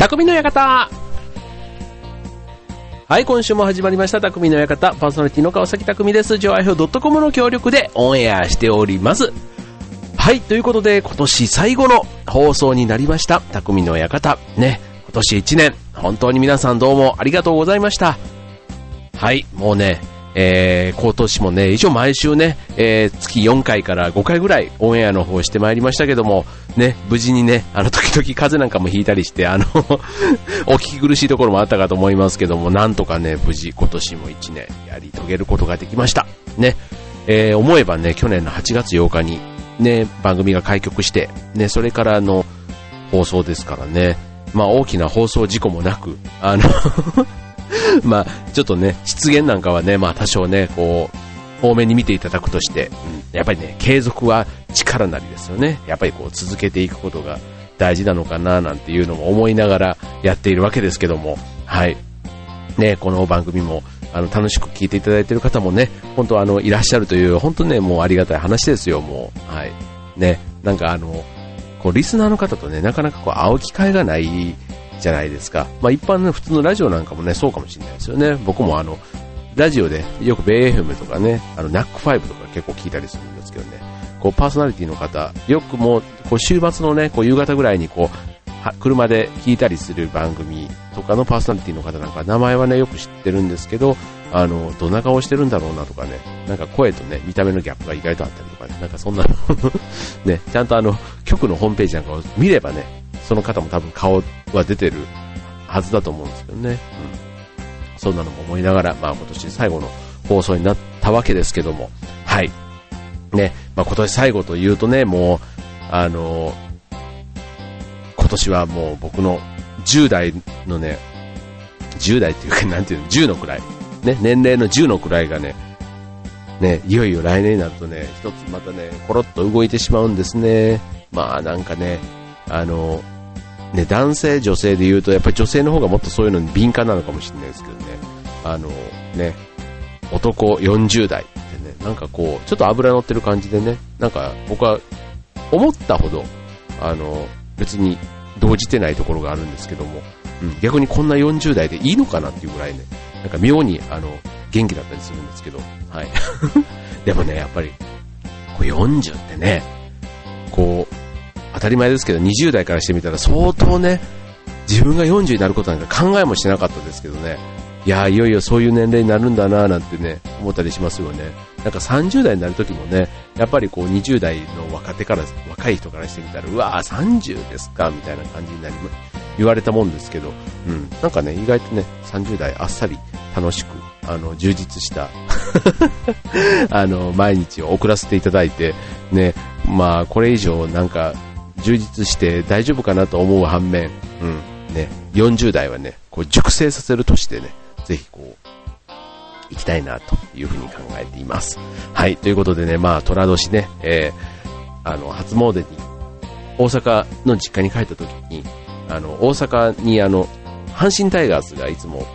匠の館はい、今週も始まりました、匠の館。パーソナリティの川崎匠です。上愛表 .com の協力でオンエアしております。はい、ということで、今年最後の放送になりました、匠の館。ね、今年1年、本当に皆さんどうもありがとうございました。はい、もうね、えー、今年もね、一応毎週ね、えー、月4回から5回ぐらいオンエアの方してまいりましたけども、ね、無事にね、あの、時々風なんかもひいたりして、あの お聞き苦しいところもあったかと思いますけども、なんとかね、無事今年も1年やり遂げることができました。ね、えー、思えばね、去年の8月8日に、ね、番組が開局して、ね、それからの放送ですからね、まあ大きな放送事故もなく、あの まあ、ちょっとね、失言なんかはね、まあ多少ね、こう、多めに見ていただくとして、うん、やっぱりね、継続は力なりですよね。やっぱりこう続けていくことが大事なのかななんていうのも思いながらやっているわけですけども、はい。ね、この番組も、あの、楽しく聞いていただいている方もね、本当あの、いらっしゃるという、本当ね、もうありがたい話ですよ、もう。はい。ね、なんかあの、こう、リスナーの方とね、なかなかこう、会う機会がないじゃないですか。まあ一般の普通のラジオなんかもね、そうかもしれないですよね。僕もあの、ラジオでよくベイ FM とかね、あの、NAC5 とか結構聞いたりするんですけどね、こうパーソナリティの方、よくもう、こう週末のね、こう夕方ぐらいにこう、は車で聞いたりする番組とかのパーソナリティの方なんか名前はね、よく知ってるんですけど、あの、どんな顔してるんだろうなとかね、なんか声とね、見た目のギャップが意外とあったりとかね、なんかそんな ね、ちゃんとあの、局のホームページなんかを見ればね、その方も多分顔は出てるはずだと思うんですけどね。うん。そんなのも思いながら、まあ今年最後の放送になったわけですけども、はい。ね、まあ今年最後というとね、もう、あの今年はもう僕の10代のね、10代っていうか、なんていうの、10のくらい。ね、年齢の10のくらいがね、ね、いよいよ来年になるとね、一つまたね、コロッと動いてしまうんですね。まあなんかね、あのね、男性、女性で言うと、やっぱり女性の方がもっとそういうのに敏感なのかもしれないですけどね、あの、ね、男40代ってね、なんかこう、ちょっと油乗ってる感じでね、なんか僕は思ったほど、あの、別に動じてないところがあるんですけども、うん、逆にこんな40代でいいのかなっていうぐらいね、なんか妙に、あの、元気だったりするんですけど、はい。でもね、やっぱり、こう40ってね、こう、当たり前ですけど、20代からしてみたら相当ね、自分が40になることなんか考えもしなかったですけどね、いやいよいよそういう年齢になるんだななんてね、思ったりしますよね。なんか30代になる時もね、やっぱりこう20代の若手から、若い人からしてみたら、うわぁ、30ですかみたいな感じになりま、言われたもんですけど、うん、なんかね、意外とね、30代あっさり楽しく、あの、充実した あの、毎日を送らせていただいて、ね、まあ、これ以上なんか、充実して大丈夫かなと思う反面、うん、ね、40代はね、こう熟成させる年でね、ぜひこう、行きたいなというふうに考えています。はい、ということでね、まあ、虎年ね、えー、あの、初詣に、大阪の実家に帰った時に、あの、大阪にあの、阪神タイガースがいつも、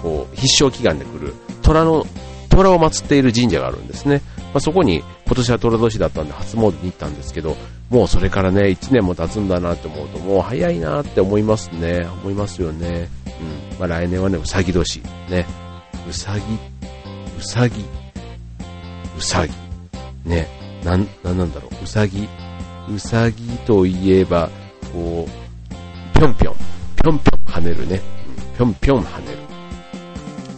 こう、必勝祈願で来る、虎の、虎を祀っている神社があるんですね。まあ、そこに、今年は虎年だったんで初詣に行ったんですけど、もうそれからね、1年も経つんだなって思うと、もう早いなって思いますね。思いますよね。うん。まあ、来年はね、うさぎ年。ね。うさぎ、うさぎ、うさぎ。ね。なん、なんなんだろう。うさぎ、うさぎといえば、こう、ぴょんぴょん、ぴょんぴょん跳ねるね。ぴょんぴょん跳ねる。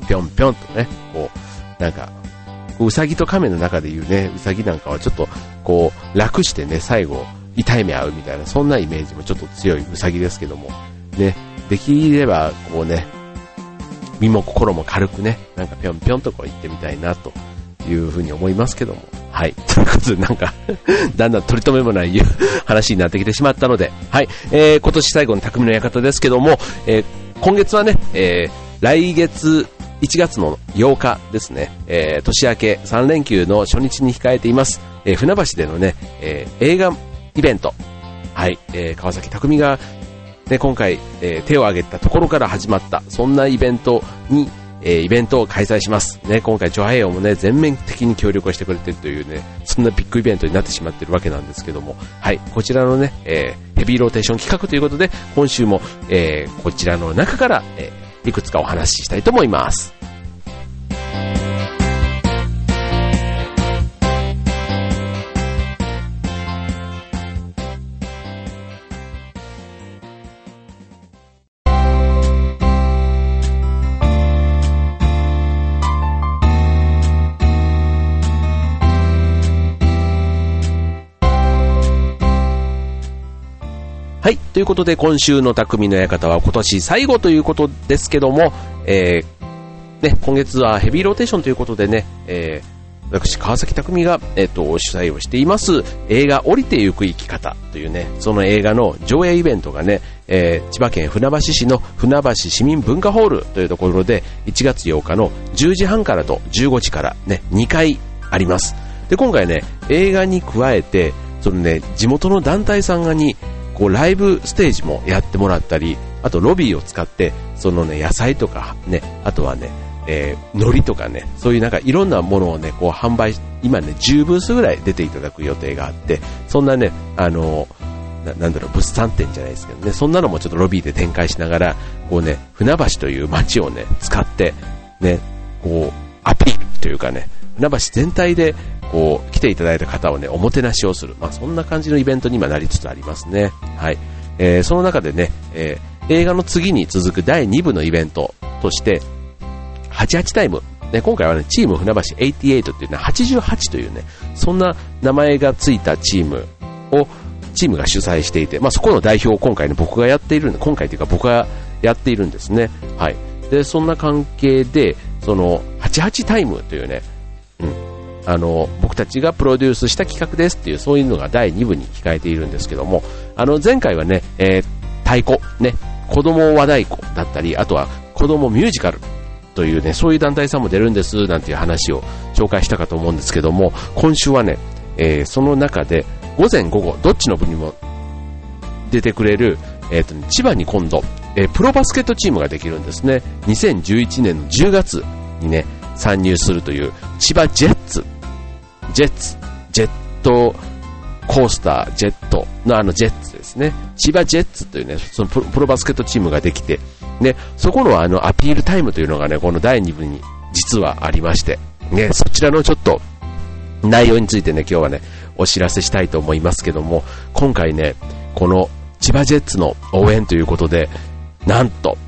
ぴょんぴょんとね、こう、なんか、うさぎと亀の中で言うね、うさぎなんかはちょっと、こう、楽してね、最後、痛い目合うみたいな、そんなイメージもちょっと強いうさぎですけども、ね、できれば、こうね、身も心も軽くね、なんかぴょんぴょんとこう行ってみたいな、というふうに思いますけども、はい。ということで、なんか だんだん取り留めもない話になってきてしまったので、はい。えー、今年最後の匠の館ですけども、えー、今月はね、えー、来月1月の8日ですね、えー、年明け3連休の初日に控えています、えー、船橋でのね、えー、映画イベント、はい、えー、川崎匠が、ね、今回、えー、手を挙げたところから始まった、そんなイベントに、えー、イベントを開催します。ね、今回、ジョハイオもね、全面的に協力をしてくれてるというね、そんなビッグイベントになってしまってるわけなんですけども、はい、こちらのね、えー、ヘビーローテーション企画ということで、今週も、えー、こちらの中から、えー、いくつかお話ししたいと思います。ということで、今週の匠の館は今年最後ということですけども、えー、ね、今月はヘビーローテーションということでね、えー、私、川崎匠が、え、ー、と、主催をしています、映画降りてゆく生き方というね、その映画の上映イベントがね、えー、千葉県船橋市の船橋市民文化ホールというところで、1月8日の10時半からと15時からね、2回あります。で、今回ね、映画に加えて、そのね、地元の団体さんがに、こうライブステージもやってもらったり、あとロビーを使って、そのね、野菜とかね、あとはね、えー、海苔とかね、そういうなんかいろんなものをね、こう販売、今ね、10ブースぐらい出ていただく予定があって、そんなね、あのな、なんだろう、物産展じゃないですけどね、そんなのもちょっとロビーで展開しながら、こうね、船橋という街をね、使って、ね、こう、アピールというかね、船橋全体でこう、来ていただいた方をね、おもてなしをする。まあ、そんな感じのイベントに今なりつつありますね。はい。えー、その中でね、えー、映画の次に続く第2部のイベントとして、88タイム。ね、今回はね、チーム船橋88っていうね、88というね、そんな名前がついたチームを、チームが主催していて、まあ、そこの代表を今回ね、僕がやっているんで、今回というか僕がやっているんですね。はい。で、そんな関係で、その、88タイムというね、あの、僕たちがプロデュースした企画ですっていう、そういうのが第2部に控えているんですけども、あの、前回はね、えー、太鼓、ね、子供和太鼓だったり、あとは子供ミュージカルというね、そういう団体さんも出るんです、なんていう話を紹介したかと思うんですけども、今週はね、えー、その中で、午前午後、どっちの部にも出てくれる、え、ー、と、ね、千葉に今度、えー、プロバスケットチームができるんですね。2011年の10月にね、参入するという千葉ジェッツジェッツ、ジェットコースター、ジェットのあのジェッツですね。千葉ジェッツというね、そのプロバスケットチームができて、ね、そこのあのアピールタイムというのがね、この第2部に実はありまして、ね、そちらのちょっと内容についてね、今日はね、お知らせしたいと思いますけども、今回ね、この千葉ジェッツの応援ということで、なんと、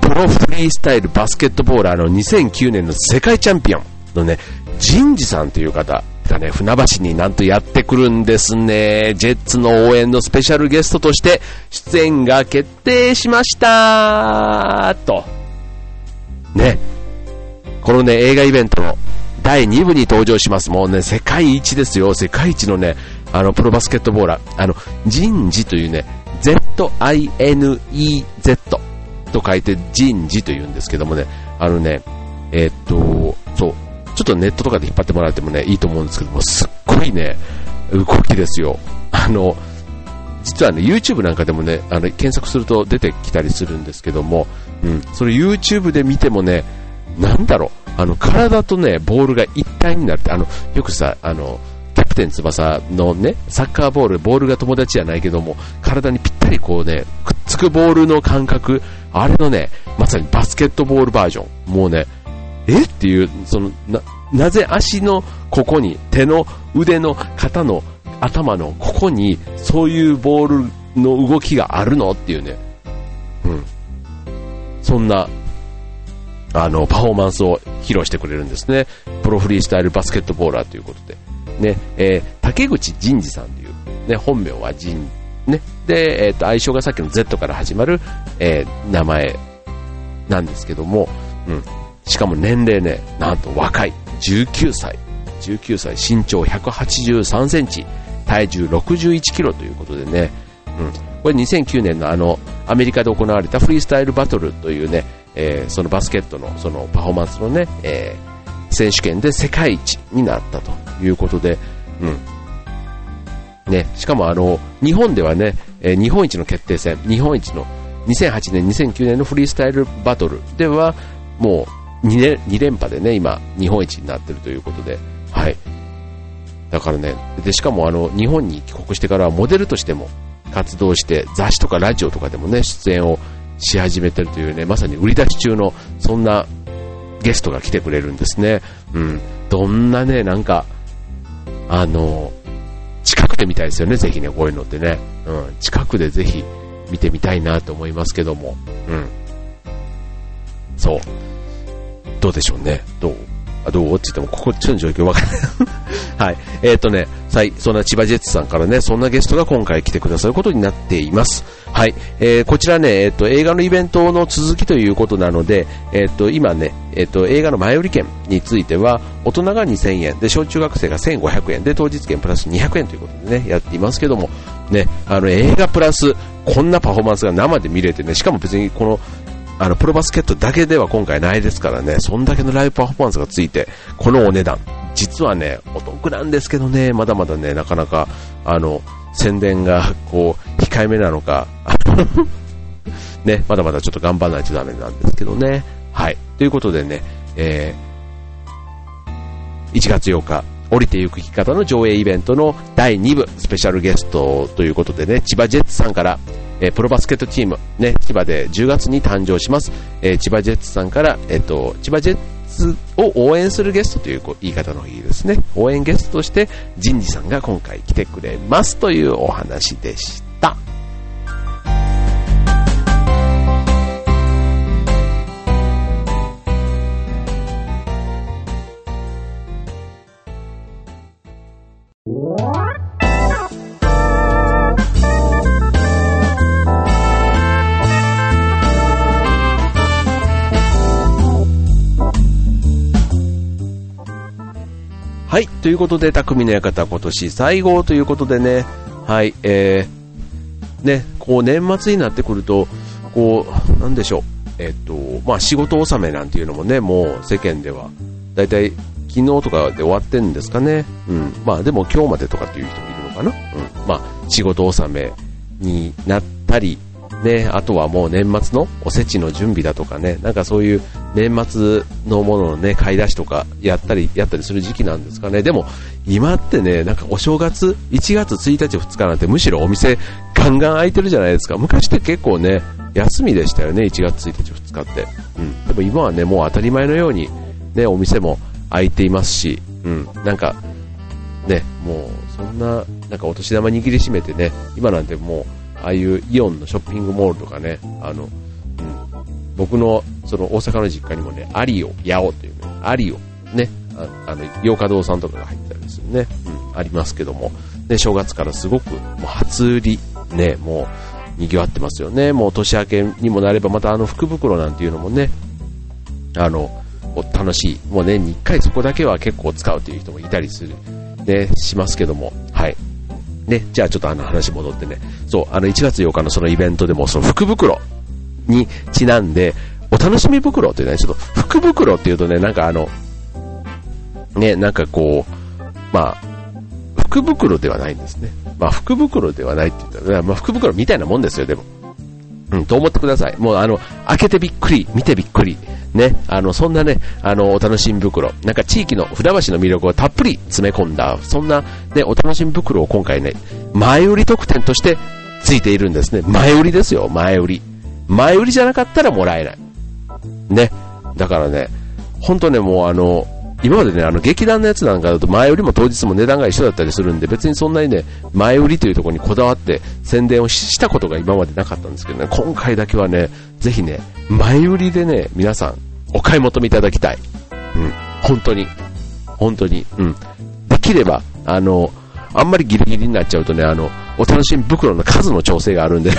プロフリースタイルバスケットボーラーの2009年の世界チャンピオンのね、人事さんという方がね、船橋になんとやってくるんですね。ジェッツの応援のスペシャルゲストとして出演が決定しましたと。ね。このね、映画イベントの第2部に登場します。もうね、世界一ですよ。世界一のね、あの、プロバスケットボーラー。あの、人事というね、Z-I-N-E-Z と書いて人事と言うんですけどもね、あのね、えー、っと、ちょっとネットとかで引っ張ってもらってもね、いいと思うんですけども、すっごいね、動きですよ。あの、実はね、YouTube なんかでもね、あの、検索すると出てきたりするんですけども、うん、それ YouTube で見てもね、なんだろう、あの、体とね、ボールが一体になって、あの、よくさ、あの、キャプテン翼のね、サッカーボール、ボールが友達じゃないけども、体にぴったりこうね、くっつくボールの感覚、あれのね、まさにバスケットボールバージョン。もうね、え？っていう、その、な、なぜ足のここに、手の腕の肩の頭のここに、そういうボールの動きがあるのっていうね、うん。そんな、あの、パフォーマンスを披露してくれるんですね。プロフリースタイルバスケットボーラーということで。ね、えー、竹口仁二さんという、ね、本名は仁、ね、で、えっ、ー、と、愛称がさっきの Z から始まる、えー、名前なんですけども、うん、しかも年齢ね、なんと若い。19歳。19歳、身長183センチ、体重61キロということでね、うん。これ2009年のあの、アメリカで行われたフリースタイルバトルというね、えー、そのバスケットのそのパフォーマンスのね、えー、選手権で世界一になったということで、うん。ね、しかもあの、日本ではね、えー、日本一の決定戦、日本一の2008年、2009年のフリースタイルバトルでは、もう 2, 年2連覇でね、今、日本一になってるということで、はい。だからね、で、しかもあの、日本に帰国してからはモデルとしても活動して、雑誌とかラジオとかでもね、出演をし始めてるというね、まさに売り出し中の、そんなゲストが来てくれるんですね。うん。どんなね、なんか、あの、近くで見たいですよね、ぜひね、こういうのってね。うん。近くでぜひ見てみたいなと思いますけども。うん。そう。どうでしょうね。どう？あどう？って言っても、ここちょっと状況わかんない。はい。えっ、ー、とね、さい、そんな千葉ジェッツさんからね、そんなゲストが今回来てくださることになっています。はい。えー、こちらね、えっ、ー、と、映画のイベントの続きということなので、えっ、ー、と、今ね、えっ、と、映画の前売り券については、大人が2000円、で、小中学生が1500円、で、当日券プラス200円ということでね、やっていますけども、ね、あの、映画プラス、こんなパフォーマンスが生で見れてね、しかも別にこの、あの、プロバスケットだけでは今回ないですからね、そんだけのライブパフォーマンスがついて、このお値段、実はね、お得なんですけどね、まだまだね、なかなか、あの、宣伝が、こう、控えめなのか、ね、まだまだちょっと頑張らないとダメなんですけどね。はい。ということでね、えー、1月8日、降りてゆく生き方の上映イベントの第2部スペシャルゲストということでね、千葉ジェッツさんから、えー、プロバスケットチーム、ね、千葉で10月に誕生します。えー、千葉ジェッツさんから、えっ、と、千葉ジェッツを応援するゲストという言い方のいいですね。応援ゲストとして人事さんが今回来てくれますというお話でした。はい。ということで、匠の館今年最後ということでね、はい、えー、ね、こう年末になってくると、こう、なんでしょう、えっと、まあ仕事納めなんていうのもね、もう世間では、だいたい昨日とかで終わってんですかね。うん。まあでも今日までとかっていう人もいるのかな。うん。まあ仕事納めになったり、ね、あとはもう年末のおせちの準備だとかね、なんかそういう年末のもののね、買い出しとかやったり、やったりする時期なんですかね。でも、今ってね、なんかお正月、1月1日2日なんてむしろお店ガンガン開いてるじゃないですか。昔って結構ね、休みでしたよね、1月1日2日って。うん。でも今はね、もう当たり前のように、ね、お店も開いていますし、うん。なんか、ね、もう、そんな、なんかお年玉握りしめてね、今なんてもう、ああいうイオンのショッピングモールとかね、あの、僕のその大阪の実家にもね、アリオ、ヤオというね、アリオ、ね、あの、洋華堂さんとかが入ってたりするね、うん、ありますけども、ね、正月からすごく、もう初売り、ね、もう、賑わってますよね。もう年明けにもなれば、またあの福袋なんていうのもね、あの、楽しい。もう年に1回そこだけは結構使うという人もいたりする、ね、しますけども、はい。ね、じゃあちょっとあの話戻ってね、そう、あの1月8日のそのイベントでも、その福袋にちなんで、お楽しみ袋っていうね、ちょっと福袋っていうとね、なんかあの、ね、なんかこう、まあ、福袋ではないんですね。まあ、福袋ではないって言ったら、まあ、福袋みたいなもんですよ、でも。うん、と思ってください。もうあの、開けてびっくり、見てびっくり。ね、あの、そんなね、あの、お楽しみ袋。なんか地域の船橋の魅力をたっぷり詰め込んだ、そんなね、お楽しみ袋を今回ね、前売り特典としてついているんですね。前売りですよ、前売り。前売りじゃなかったらもらえない。ね。だからね、ほんとね、もうあの、今までね、あの、劇団のやつなんかだと前売りも当日も値段が一緒だったりするんで、別にそんなにね、前売りというところにこだわって宣伝をしたことが今までなかったんですけどね、今回だけはね、ぜひね、前売りでね、皆さん、お買い求めいただきたい。うん、本当に。本当に。うん。できれば、あの、あんまりギリギリになっちゃうとね、あの、お楽しみ袋の数の調整があるんで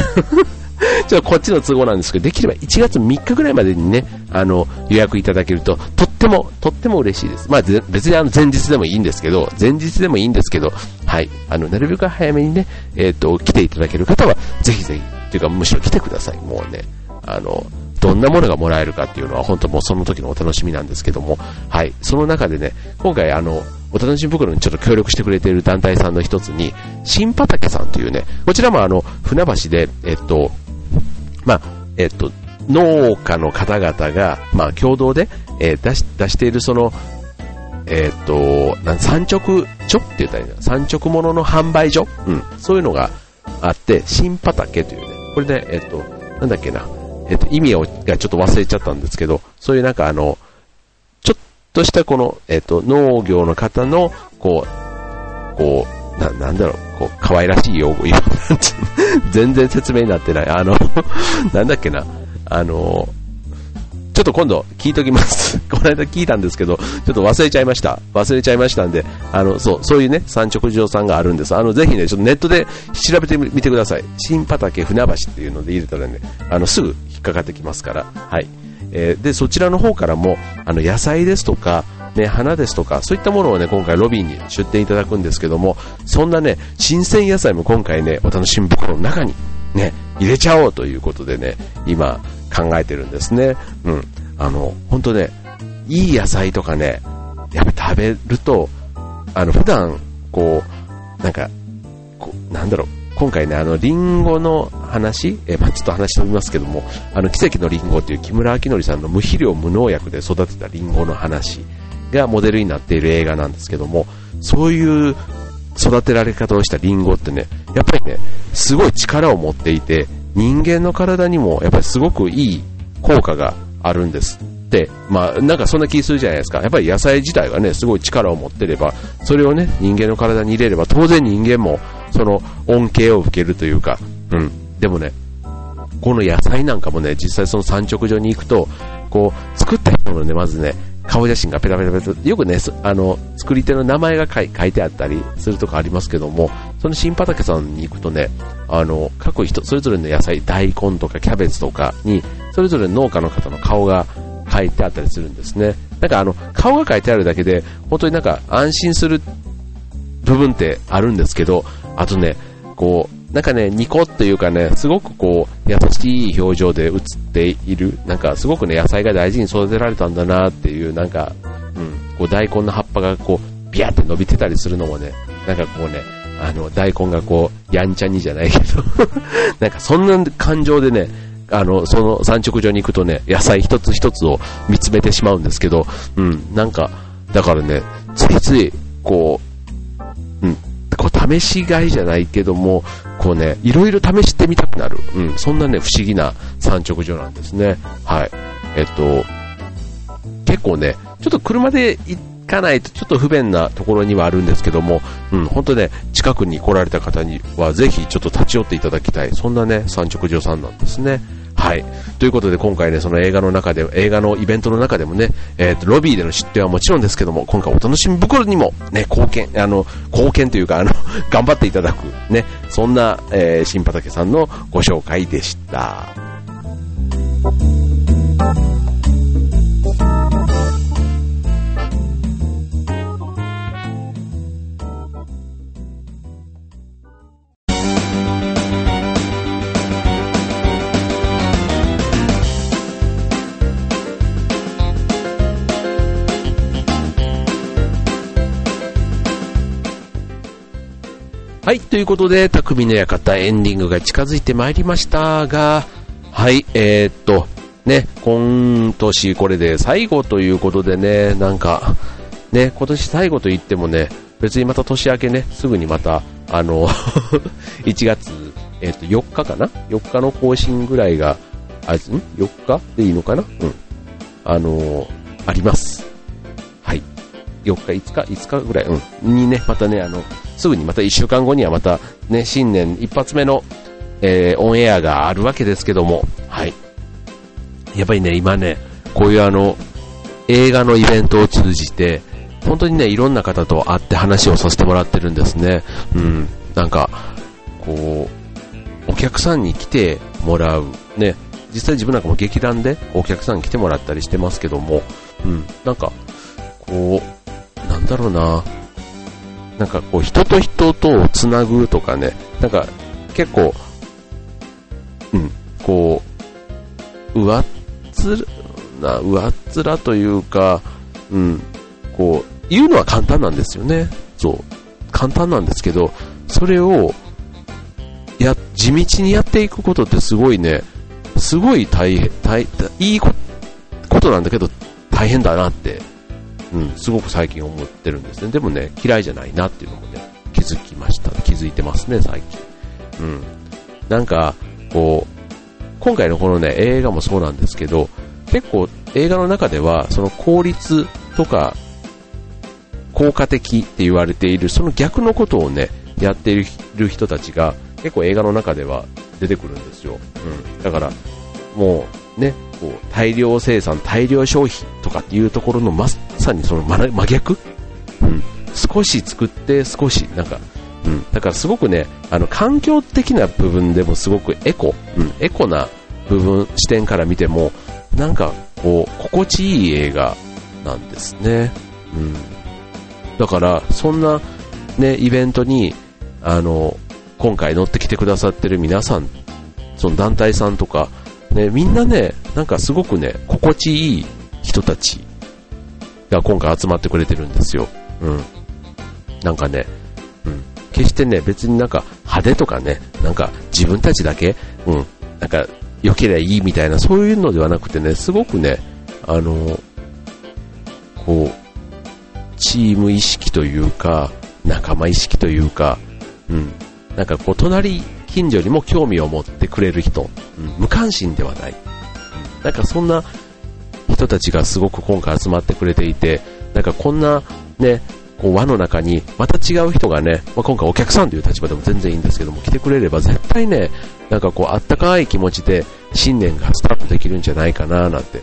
ちょっとこっちの都合なんですけど、できれば1月3日ぐらいまでにね、あの、予約いただけると、とっても、とっても嬉しいです。まあ、別にあの、前日でもいいんですけど、前日でもいいんですけど、はい、あの、なるべく早めにね、えっ、ー、と、来ていただける方は、ぜひぜひ、というか、むしろ来てください。もうね、あの、どんなものがもらえるかっていうのは、本当もうその時のお楽しみなんですけども、はい、その中でね、今回あの、お楽しみ袋にちょっと協力してくれている団体さんの一つに、新畑さんというね、こちらもあの、船橋で、えっと、まあ、えっと、農家の方々が、まあ、共同で、えー、出し、出しているその、えっ、と、なん産直所って言ったらいいんだ。産直物の販売所？うん。そういうのがあって、新畑というね、これで、えっ、と、なんだっけな、えっ、と、意味をがちょっと忘れちゃったんですけど、そういうなんかあの、ちょっとしたこの、えっ、と、農業の方の、こう、こう、な、なんだろう、こう、可愛らしい用語、今、全然説明になってない。あの、なんだっけな、あの、ちょっと今度聞いときます。この間聞いたんですけど、ちょっと忘れちゃいました。忘れちゃいましたんで、あの、そう、そういうね、産直場さんがあるんです。あの、ぜひね、ちょっとネットで調べてみてください。新畑船橋っていうので入れたらね、あの、すぐ引っかかってきますから、はい。えー、で、そちらの方からも、あの、野菜ですとか、ね、花ですとか、そういったものをね、今回ロビーに出店いただくんですけども、そんなね、新鮮野菜も今回ね、お楽しみ袋の中にね、入れちゃおうということでね、今考えてるんですね。うん。あの、本当ね、いい野菜とかね、やっぱ食べると、あの、普段、こう、なんか、こうなんだろう、今回ね、あの、リンゴの話、えまあ、ちょっと話しておりますけども、あの、奇跡のリンゴっていう木村明則さんの無肥料無農薬で育てたリンゴの話がモデルになっている映画なんですけども、そういう育てられ方をしたリンゴってね、やっぱりね、すごい力を持っていて、人間の体にもやっぱりすごくいい効果があるんです。で、まあ、なんかそんな気するじゃないですか。やっぱり野菜自体がね、すごい力を持ってれば、それをね、人間の体に入れれば、当然人間も、その恩恵を受けるというか、うん。でもね、この野菜なんかもね、実際その産直所に行くと、こう、作った人のね、まずね、顔写真がペラペラペラよくね、あの、作り手の名前が書いてあったりするとこありますけども、その新畑さんに行くとね、あの、各人、それぞれの野菜、大根とかキャベツとかに、それぞれ農家の方の顔が書いてあったりするんですね。なんかあの、顔が書いてあるだけで、本当になんか安心する部分ってあるんですけど、あとね、こう、なんかね、ニコというかね、すごくこう、優しい表情で映っている、なんかすごくね、野菜が大事に育てられたんだなっていう、なんか、うん、こう大根の葉っぱがこう、ビャーって伸びてたりするのもね、なんかこうね、あの、大根がこう、やんちゃにじゃないけど。なんかそんな感情でね、あの、その産直所に行くとね、野菜一つ一つを見つめてしまうんですけど、うん、なんか、だからね、ついつい、こう、うん、こう試し買いじゃないけども、こうね、いろいろ試してみたくなる。うん、そんなね、不思議な産直所なんですね。はい。えっと、結構ね、ちょっと車で行かないとちょっと不便なところにはあるんですけども、うん、本当ね、近くに来られた方にはぜひちょっと立ち寄っていただきたい。そんなね、産直所さんなんですね。はい。ということで今回ね、その映画の中で、映画のイベントの中でもね、えっ、ー、と、ロビーでの出店はもちろんですけども、今回お楽しみ袋にもね、貢献、あの、貢献というか、あの、頑張っていただく、ね、そんな、えー、新畑さんのご紹介でした。はい、ということで、匠の館エンディングが近づいてまいりましたが、はい、えー、っと、ね、今年これで最後ということでね、なんか、ね、今年最後と言ってもね、別にまた年明けね、すぐにまた、あの 1月、えー、っと、4日かな ?4 日の更新ぐらいが、あ、ん ?4 日でいいのかな？うん。あのあります。はい。4日、5日、5日ぐらい、うん。にね、またね、あの、すぐにまた1週間後にはまたね、新年一発目の、えー、オンエアがあるわけですけども、はい。やっぱりね、今ね、こういうあの、映画のイベントを通じて、本当にね、いろんな方と会って話をさせてもらってるんですね。うん。なんか、こう、お客さんに来てもらう。ね、実際自分なんかも劇団でお客さんに来てもらったりしてますけども、うん。なんか、こう、なんだろうな、なんかこう人と人とをつなぐとかね、なんか結構、うん、こう、上っ面な、上っ面というか、うん、こう、言うのは簡単なんですよね。そう。簡単なんですけど、それを、や、地道にやっていくことってすごいね、すごい大変、大、いいことなんだけど、大変だなって、うん、すごく最近思ってるんですね。でもね、嫌いじゃないなっていうのもね、気づきました。気づいてますね、最近。うん。なんか、こう、今回のこのね、映画もそうなんですけど、結構映画の中では、その効率とか、効果的って言われている、その逆のことをね、やっている人たちが、結構映画の中では出てくるんですよ。うん。だから、もう、ね、こう、大量生産、大量消費とかっていうところのまさにその真逆？うん。少し作って少し、なんか、うん。だからすごくね、あの、環境的な部分でもすごくエコ、うん、エコな部分、視点から見ても、なんか、こう、心地いい映画なんですね。うん。だから、そんな、ね、イベントに、あの、今回乗ってきてくださってる皆さん、その団体さんとか、ね、みんなね、なんかすごくね、心地いい人たちが今回集まってくれてるんですよ。うん。なんかね、うん。決してね、別になんか派手とかね、なんか自分たちだけ、うん、なんか良ければいいみたいな、そういうのではなくてね、すごくね、あの、こう、チーム意識というか、仲間意識というか、うん、なんかこう、隣近所にも興味を持ってくれる人、うん、無関心ではない、なんかそんな人たちがすごく今回集まってくれていて、なんかこんなね、こう輪の中にまた違う人がね、まあ、今回お客さんという立場でも全然いいんですけども、来てくれれば絶対ね、なんかこうあったかい気持ちで新年がスタートできるんじゃないかななんて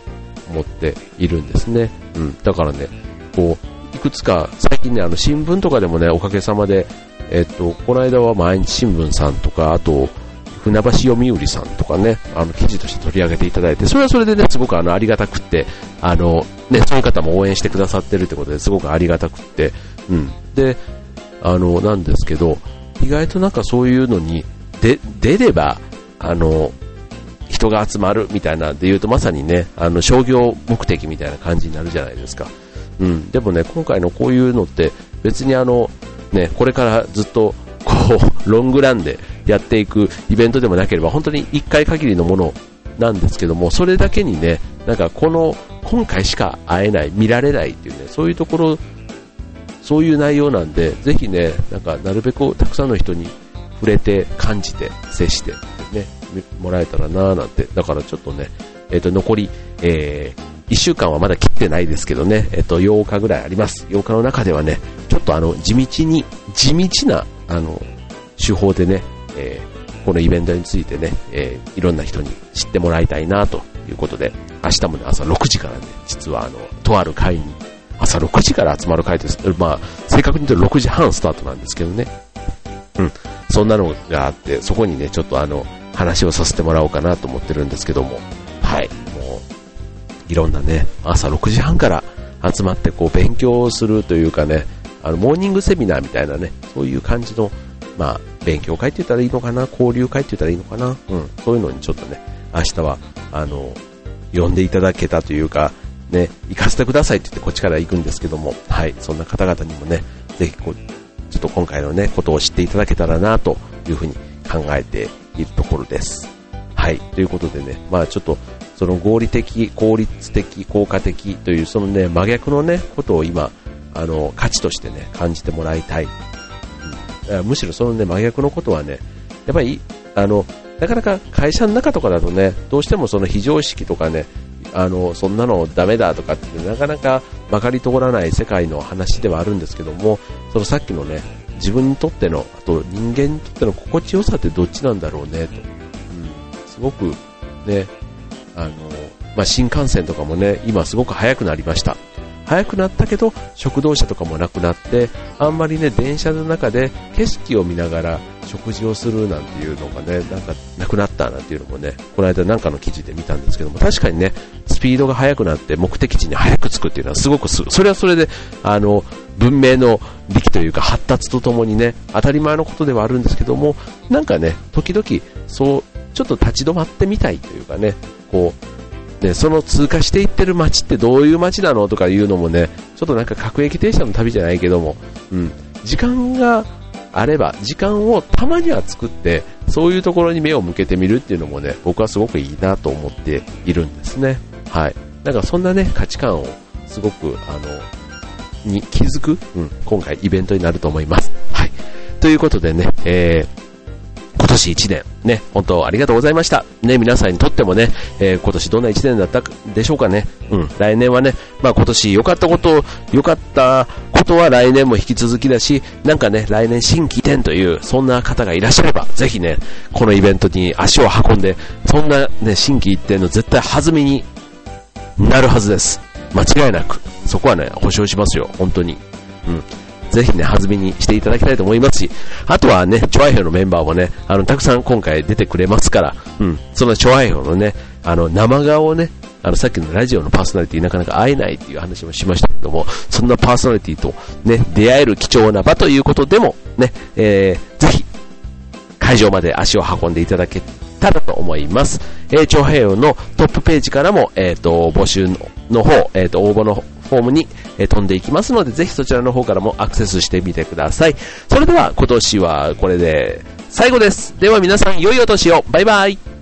思っているんですね。うん。だからね、こう、いくつか最近ね、あの新聞とかでもね、おかげさまでえっと、この間は毎日新聞さんとか、あと、船橋読売さんとかね、あの、記事として取り上げていただいて、それはそれでね、すごくあの、ありがたくって、あの、ね、そういう方も応援してくださってるってことですごくありがたくって、うん。で、あの、なんですけど、意外となんかそういうのに、で、出れば、あの、人が集まるみたいなで言うとまさにね、あの、商業目的みたいな感じになるじゃないですか。うん。でもね、今回のこういうのって別にあの、ね、これからずっと、こう、ロングランでやっていくイベントでもなければ、本当に1回限りのものなんですけども、それだけにね、なんかこの、今回しか会えない、見られないっていうね、そういうところ、そういう内容なんで、ぜひね、なんかなるべくたくさんの人に触れて、感じて、接して、ね、もらえたらなぁなんて、だからちょっとね、えっ、ー、と、残り、えー、1週間はまだ切ってないですけどね、えっ、ー、と、8日ぐらいあります。8日の中ではね、ちょっとあの、地道に、地道な、あの、手法でね、えー、このイベントについてね、えー、いろんな人に知ってもらいたいなということで、明日もね、朝6時からね、実はあの、とある会に、朝6時から集まる会です。まあ、正確に言うと6時半スタートなんですけどね。うん。そんなのがあって、そこにね、ちょっとあの、話をさせてもらおうかなと思ってるんですけども、はい。もう、いろんなね、朝6時半から集まってこう勉強するというかね、あの、モーニングセミナーみたいなね、そういう感じの、まあ、勉強会って言ったらいいのかな、交流会って言ったらいいのかな、うん、そういうのにちょっとね、明日は、あの、呼んでいただけたというか、ね、行かせてくださいって言ってこっちから行くんですけども、はい、そんな方々にもね、ぜひこう、ちょっと今回のね、ことを知っていただけたらな、というふうに考えているところです。はい、ということでね、まあちょっと、その合理的、効率的、効果的という、そのね、真逆のね、ことを今、あの、価値としてね、感じてもらいたい。むしろそのね、真逆のことはね、やっぱり、あの、なかなか会社の中とかだとね、どうしてもその非常識とかね、あの、そんなのダメだとかってなかなかまかり通らない世界の話ではあるんですけども、そのさっきのね、自分にとっての、あと人間にとっての心地よさってどっちなんだろうね、と。うん、すごくね、あの、まあ、新幹線とかもね、今すごく速くなりました。速くなったけど食堂車とかもなくなってあんまりね電車の中で景色を見ながら食事をするなんていうのがねなんかなくなったなんていうのもねこの間なんかの記事で見たんですけども確かにねスピードが速くなって目的地に早く着くっていうのはすごくそれはそれであの文明の利器というか発達とともにね当たり前のことではあるんですけどもなんかね時々そうちょっと立ち止まってみたいというかねこうね、その通過していってる街ってどういう街なのとかいうのもね、ちょっとなんか各駅停車の旅じゃないけども、うん、時間があれば、時間をたまには作って、そういうところに目を向けてみるっていうのもね、僕はすごくいいなと思っているんですね。はい。なんかそんなね、価値観をすごく、あの、に気づく、うん、今回イベントになると思います。はい。ということでね、えー、今年1年、ね、本当ありがとうございました。ね、皆さんにとってもね、えー、今年どんな1年だったでしょうかね。うん、来年はね、まあ今年良かったこと、良かったことは来年も引き続きだし、なんかね、来年新規点という、そんな方がいらっしゃれば、ぜひね、このイベントに足を運んで、そんなね、新規一点の絶対弾みになるはずです。間違いなく。そこはね、保証しますよ、本当に。うん。ぜひね、弾みにしていただきたいと思いますし、あとはね、チョアヘのメンバーもね、あの、たくさん今回出てくれますから、うん、そのチョアヘのね、あの、生顔をね、あの、さっきのラジオのパーソナリティなかなか会えないっていう話もしましたけども、そんなパーソナリティとね、出会える貴重な場ということでも、ね、えー、ぜひ、会場まで足を運んでいただけたらと思います。えー、長平洋のトップページからも、えっ、ー、と、募集の方、えっ、ー、と、応募のフォームに、え、飛んでいきますので、ぜひそちらの方からもアクセスしてみてください。それでは、今年はこれで最後です。では皆さん、良いお年を。バイバイ。